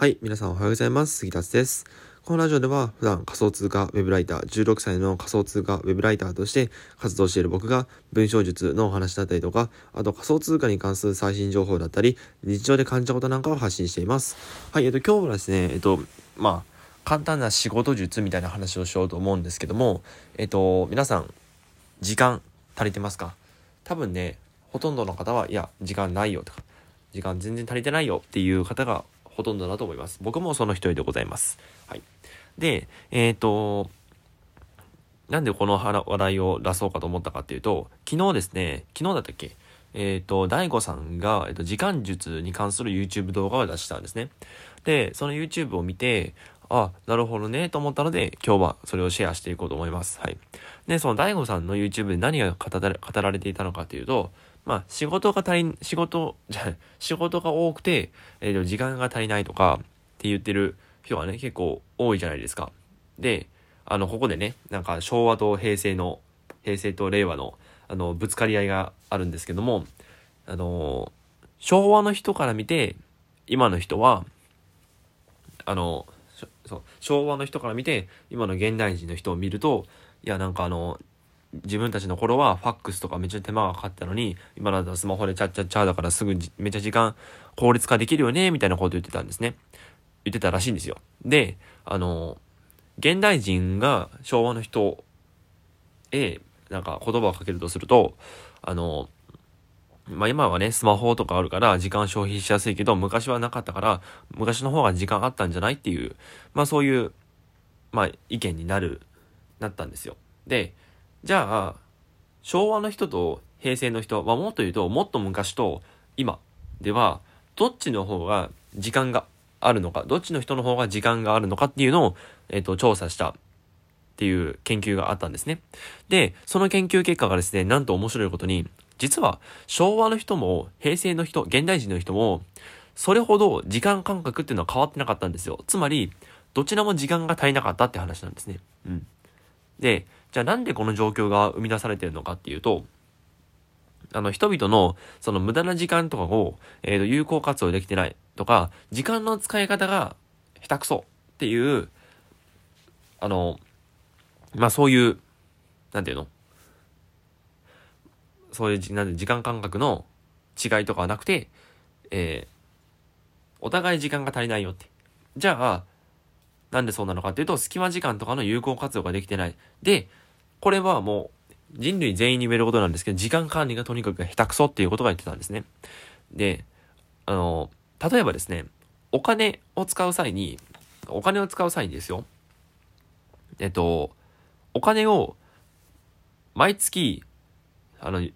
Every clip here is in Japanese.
はい、皆さんおはようございます。杉達です。このラジオでは普段仮想通貨ウェブライター、16歳の仮想通貨ウェブライターとして活動している僕が文章術のお話だったりとか、あと仮想通貨に関する最新情報だったり、日常で感じたことなんかを発信しています。はい、えっと今日はですね、えっと、まあ、簡単な仕事術みたいな話をしようと思うんですけども、えっと、皆さん、時間足りてますか？多分ね、ほとんどの方は、いや、時間ないよとか、時間全然足りてないよっていう方がほとんどだと思います。僕もその一人でございます。はい。で、えっ、と、なんでこの話題を出そうかと思ったかっていうと、昨日ですね、昨日だったっけ？えっ、と、大悟さんが、えっと、時間術に関する YouTube 動画を出したんですね。で、その YouTube を見て、あ、なるほどね、と思ったので、今日はそれをシェアしていこうと思います。はい。で、その大悟さんの YouTube で何が語られ語られていたのかというと、まあ、仕事が足り、仕事、じゃ 仕事が多くて、えー、時間が足りないとかって言ってる人がね、結構多いじゃないですか。で、あの、ここでね、なんか昭和と平成の、平成と令和の、あの、ぶつかり合いがあるんですけども、あの、昭和の人から見て、今の人は、あの、そう、昭和の人から見て、今の現代人の人を見ると、いや、なんかあの、自分たちの頃はファックスとかめっちゃ手間がかかったのに、今だったらスマホでチャッチャッチャーだからすぐめっちゃ時間効率化できるよね、みたいなこと言ってたんですね。言ってたらしいんですよ。で、あの、現代人が昭和の人へなんか言葉をかけるとすると、あの、まあ今はね、スマホとかあるから時間消費しやすいけど、昔はなかったから、昔の方が時間あったんじゃないっていう、まあそういう、まあ意見になる、なったんですよ。で、じゃあ、昭和の人と平成の人、まあもっと言うと、もっと昔と今では、どっちの方が時間があるのか、どっちの人の方が時間があるのかっていうのを、えっ、と、調査したっていう研究があったんですね。で、その研究結果がですね、なんと面白いことに、実は昭和の人も平成の人、現代人の人も、それほど時間感覚っていうのは変わってなかったんですよ。つまり、どちらも時間が足りなかったって話なんですね。うん。で、じゃあなんでこの状況が生み出されてるのかっていうと、あの、人々の、その無駄な時間とかを、えっ、と、有効活用できてないとか、時間の使い方が下手くそっていう、あの、まあ、そういう、なんていうの？そういう、なんで、時間感覚の違いとかはなくて、えー、お互い時間が足りないよって。じゃあ、なんでそうなのかっていうと、隙間時間とかの有効活用ができてない。で、これはもう、人類全員に言えることなんですけど、時間管理がとにかく下手くそっていうことが言ってたんですね。で、あの、例えばですね、お金を使う際に、お金を使う際にですよ、えっと、お金を毎月、あの、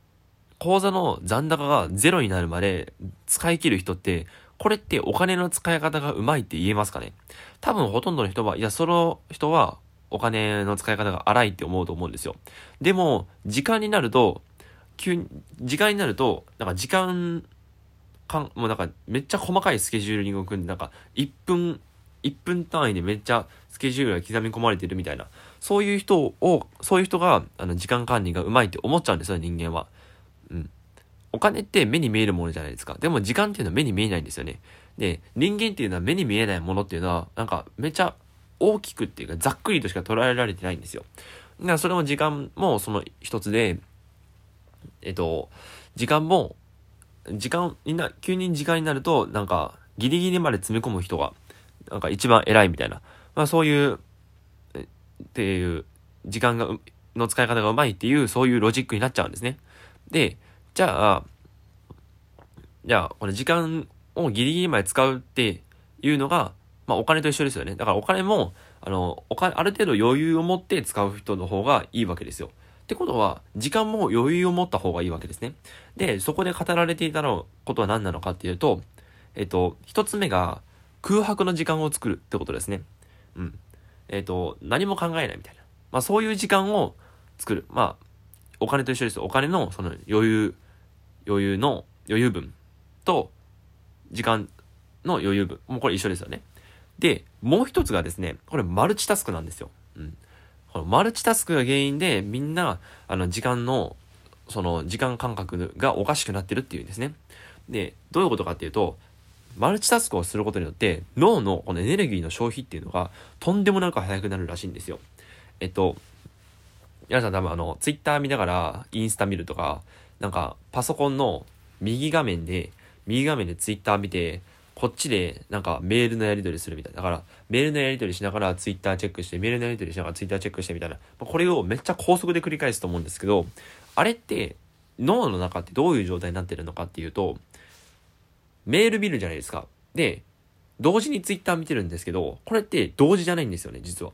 口座の残高がゼロになるまで使い切る人って、これってお金の使い方がうまいって言えますかね？多分ほとんどの人は、いや、その人はお金の使い方が荒いって思うと思うんですよ。でも、時間になると、急に、時間になると、なんか時間、かん、もうなんかめっちゃ細かいスケジューリングを組んで、なんか1分、1分単位でめっちゃスケジュールが刻み込まれてるみたいな。そういう人を、そういう人が、あの、時間管理がうまいって思っちゃうんですよ、人間は。お金って目に見えるものじゃないですか。でも時間っていうのは目に見えないんですよね。で、人間っていうのは目に見えないものっていうのは、なんかめちゃ大きくっていうかざっくりとしか捉えられてないんですよ。だからそれも時間もその一つで、えっと、時間も、時間にな、急に時間になると、なんかギリギリまで詰め込む人が、なんか一番偉いみたいな。まあそういう、っていう、時間が、の使い方がうまいっていう、そういうロジックになっちゃうんですね。で、じゃあ、じゃあ、これ時間をギリギリまで使うっていうのが、まあお金と一緒ですよね。だからお金も、あの、お金、ある程度余裕を持って使う人の方がいいわけですよ。ってことは、時間も余裕を持った方がいいわけですね。で、そこで語られていたのことは何なのかっていうと、えっと、一つ目が、空白の時間を作るってことですね。うん。えっと、何も考えないみたいな。まあそういう時間を作る。まあ、お金と一緒です。お金のその余裕、余裕の余裕分と、時間の余裕分。もうこれ一緒ですよね。で、もう一つがですね、これマルチタスクなんですよ。うん。このマルチタスクが原因でみんな、あの、時間の、その、時間感覚がおかしくなってるっていうんですね。で、どういうことかっていうと、マルチタスクをすることによって脳のこのエネルギーの消費っていうのがとんでもなく早くなるらしいんですよ。えっと、皆さん多分あの、ツイッター見ながらインスタ見るとか、なんかパソコンの右画面で、右画面でツイッター見て、こっちでなんかメールのやり取りするみたいな。だからメールのやり取りしながらツイッターチェックして、メールのやり取りしながらツイッターチェックしてみたいな。これをめっちゃ高速で繰り返すと思うんですけど、あれって脳の中ってどういう状態になってるのかっていうと、メール見るじゃないですか。で、同時にツイッター見てるんですけど、これって同時じゃないんですよね、実は。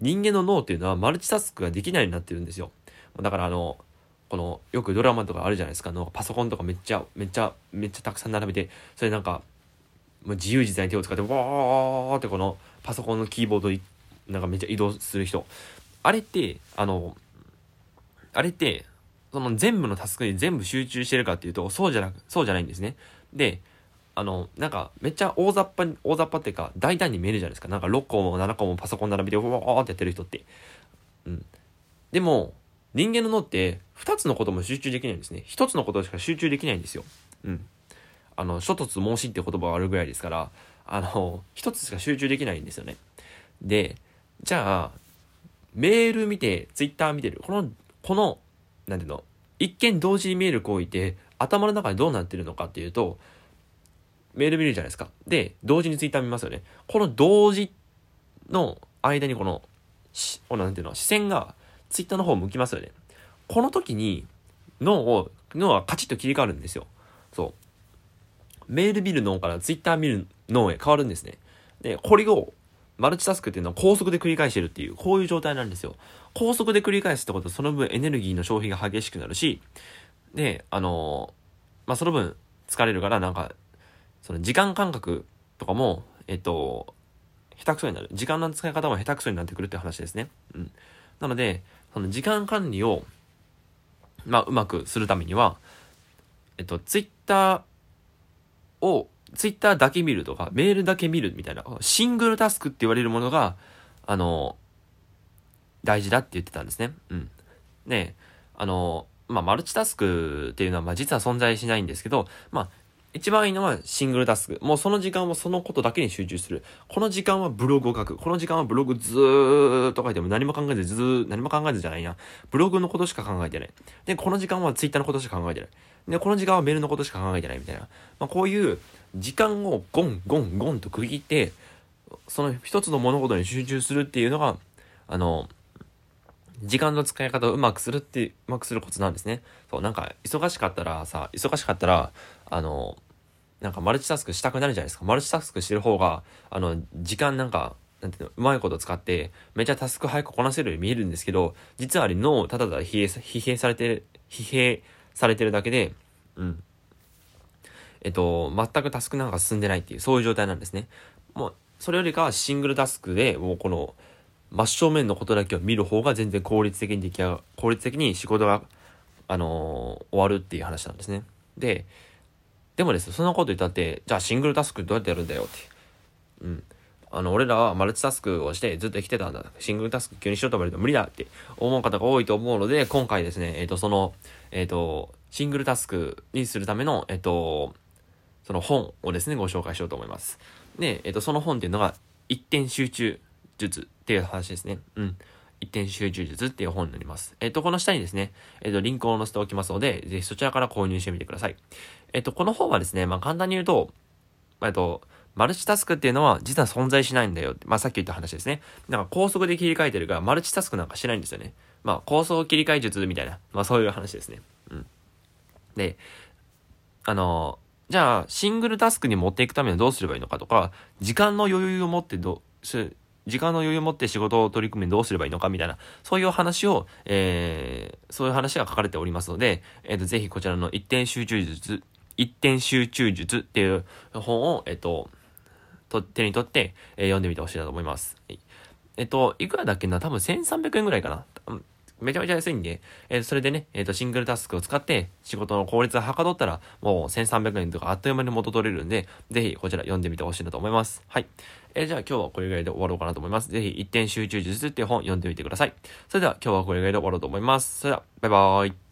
人間の脳っていうのはマルチタスクができないようになってるんですよ。だからあの、この、よくドラマとかあるじゃないですか。のパソコンとかめっちゃ、めっちゃ、めっちゃたくさん並べて、それなんか、もう自由自在に手を使って、わーってこのパソコンのキーボードになんかめっちゃ移動する人。あれって、あの、あれって、その全部のタスクに全部集中してるかっていうと、そうじゃなく、そうじゃないんですね。で、あの、なんか、めっちゃ大雑把に、大雑把っていうか、大胆に見えるじゃないですか。なんか6個も7個もパソコン並べて、わーってやってる人って。うん。でも、人間の脳って2つのことも集中できないんですね。1つのことしか集中できないんですよ。うん。あの、諸突猛進って言葉があるぐらいですから、あの、1つしか集中できないんですよね。で、じゃあ、メール見て、ツイッター見てる。この、この、なんていうの、一見同時に見える行為って、頭の中でどうなってるのかっていうと、メール見るじゃないですか。で、同時にツイッター見ますよね。この同時の間にこの、し、なんていうの、視線がツイッターの方向きますよね。この時に脳を、脳はカチッと切り替わるんですよ。そう。メール見る脳からツイッター見る脳へ変わるんですね。で、これをマルチタスクっていうのは高速で繰り返してるっていう、こういう状態なんですよ。高速で繰り返すってことはその分エネルギーの消費が激しくなるし、で、あのまあ、その分疲れるからなんか、その時間感覚とかも、えっと、下手くそになる。時間の使い方も下手くそになってくるって話ですね。うん。なので、その時間管理を、まあ、うまくするためには、えっと、ツイッターを、ツイッターだけ見るとか、メールだけ見るみたいな、シングルタスクって言われるものが、あの、大事だって言ってたんですね。うん。で、あの、まあ、マルチタスクっていうのは、まあ、実は存在しないんですけど、まあ、一番いいのはシングルタスク。もうその時間はそのことだけに集中する。この時間はブログを書く。この時間はブログずーっと書いても何も考えず、ずー、何も考えずじゃないな。ブログのことしか考えてない。で、この時間はツイッターのことしか考えてない。で、この時間はメールのことしか考えてないみたいな。まあ、こういう時間をゴンゴンゴンと区切って、その一つの物事に集中するっていうのが、あの、時間の使い方をうまくするって、うまくするコツなんですね。そう、なんか、忙しかったらさ、忙しかったら、あの、なんかマルチタスクしたくなるじゃないですか。マルチタスクしてる方が、あの、時間なんか、なんていうの、うまいこと使って、めちゃタスク早くこなせるように見えるんですけど、実はあれ脳をただただ疲弊、疲弊されてる、疲弊されてるだけで、うん。えっと、全くタスクなんか進んでないっていう、そういう状態なんですね。もう、それよりかはシングルタスクで、もうこの、真正面のことだけを見る方が全然効率的に出来上が、効率的に仕事が、あのー、終わるっていう話なんですね。で、でもですよ、そんなこと言ったって、じゃあシングルタスクどうやってやるんだよって。うん。あの、俺らはマルチタスクをしてずっと生きてたんだ。シングルタスク急にしようと思われると無理だって思う方が多いと思うので、今回ですね、えっ、ー、と、その、えっ、ー、と、シングルタスクにするための、えっ、と、その本をですね、ご紹介しようと思います。で、えっ、と、その本っていうのが、一点集中術っていう話ですね。うん。一点集中術っていう本になります。えっ、と、この下にですね、えっ、と、リンクを載せておきますので、ぜひそちらから購入してみてください。えっ、と、この本はですね、まあ、簡単に言うと、えっと、マルチタスクっていうのは実は存在しないんだよって。まあ、さっき言った話ですね。なんか高速で切り替えてるから、マルチタスクなんかしないんですよね。まあ、高速切り替え術みたいな、まあ、そういう話ですね。うん。で、あのじゃあ、シングルタスクに持っていくためにはどうすればいいのかとか、時間の余裕を持ってどう、時間の余裕を持って仕事を取り組みどうすればいいのかみたいな、そういう話を、えー、そういう話が書かれておりますので、えっ、ー、と、ぜひこちらの一点集中術、一点集中術っていう本を、えっ、ー、と、と手に取って、えー、読んでみてほしいなと思います。えっ、と、いくらだっけな？多分1300円ぐらいかな。めちゃめちゃ安いんで、えー、それでね、えっ、ー、と、シングルタスクを使って仕事の効率をはかどったら、もう1300円とかあっという間に元取れるんで、ぜひこちら読んでみてほしいなと思います。はい。えー、じゃあ今日はこれぐらいで終わろうかなと思います。ぜひ一点集中術っていう本読んでみてください。それでは今日はこれぐらいで終わろうと思います。それでは、バイバーイ。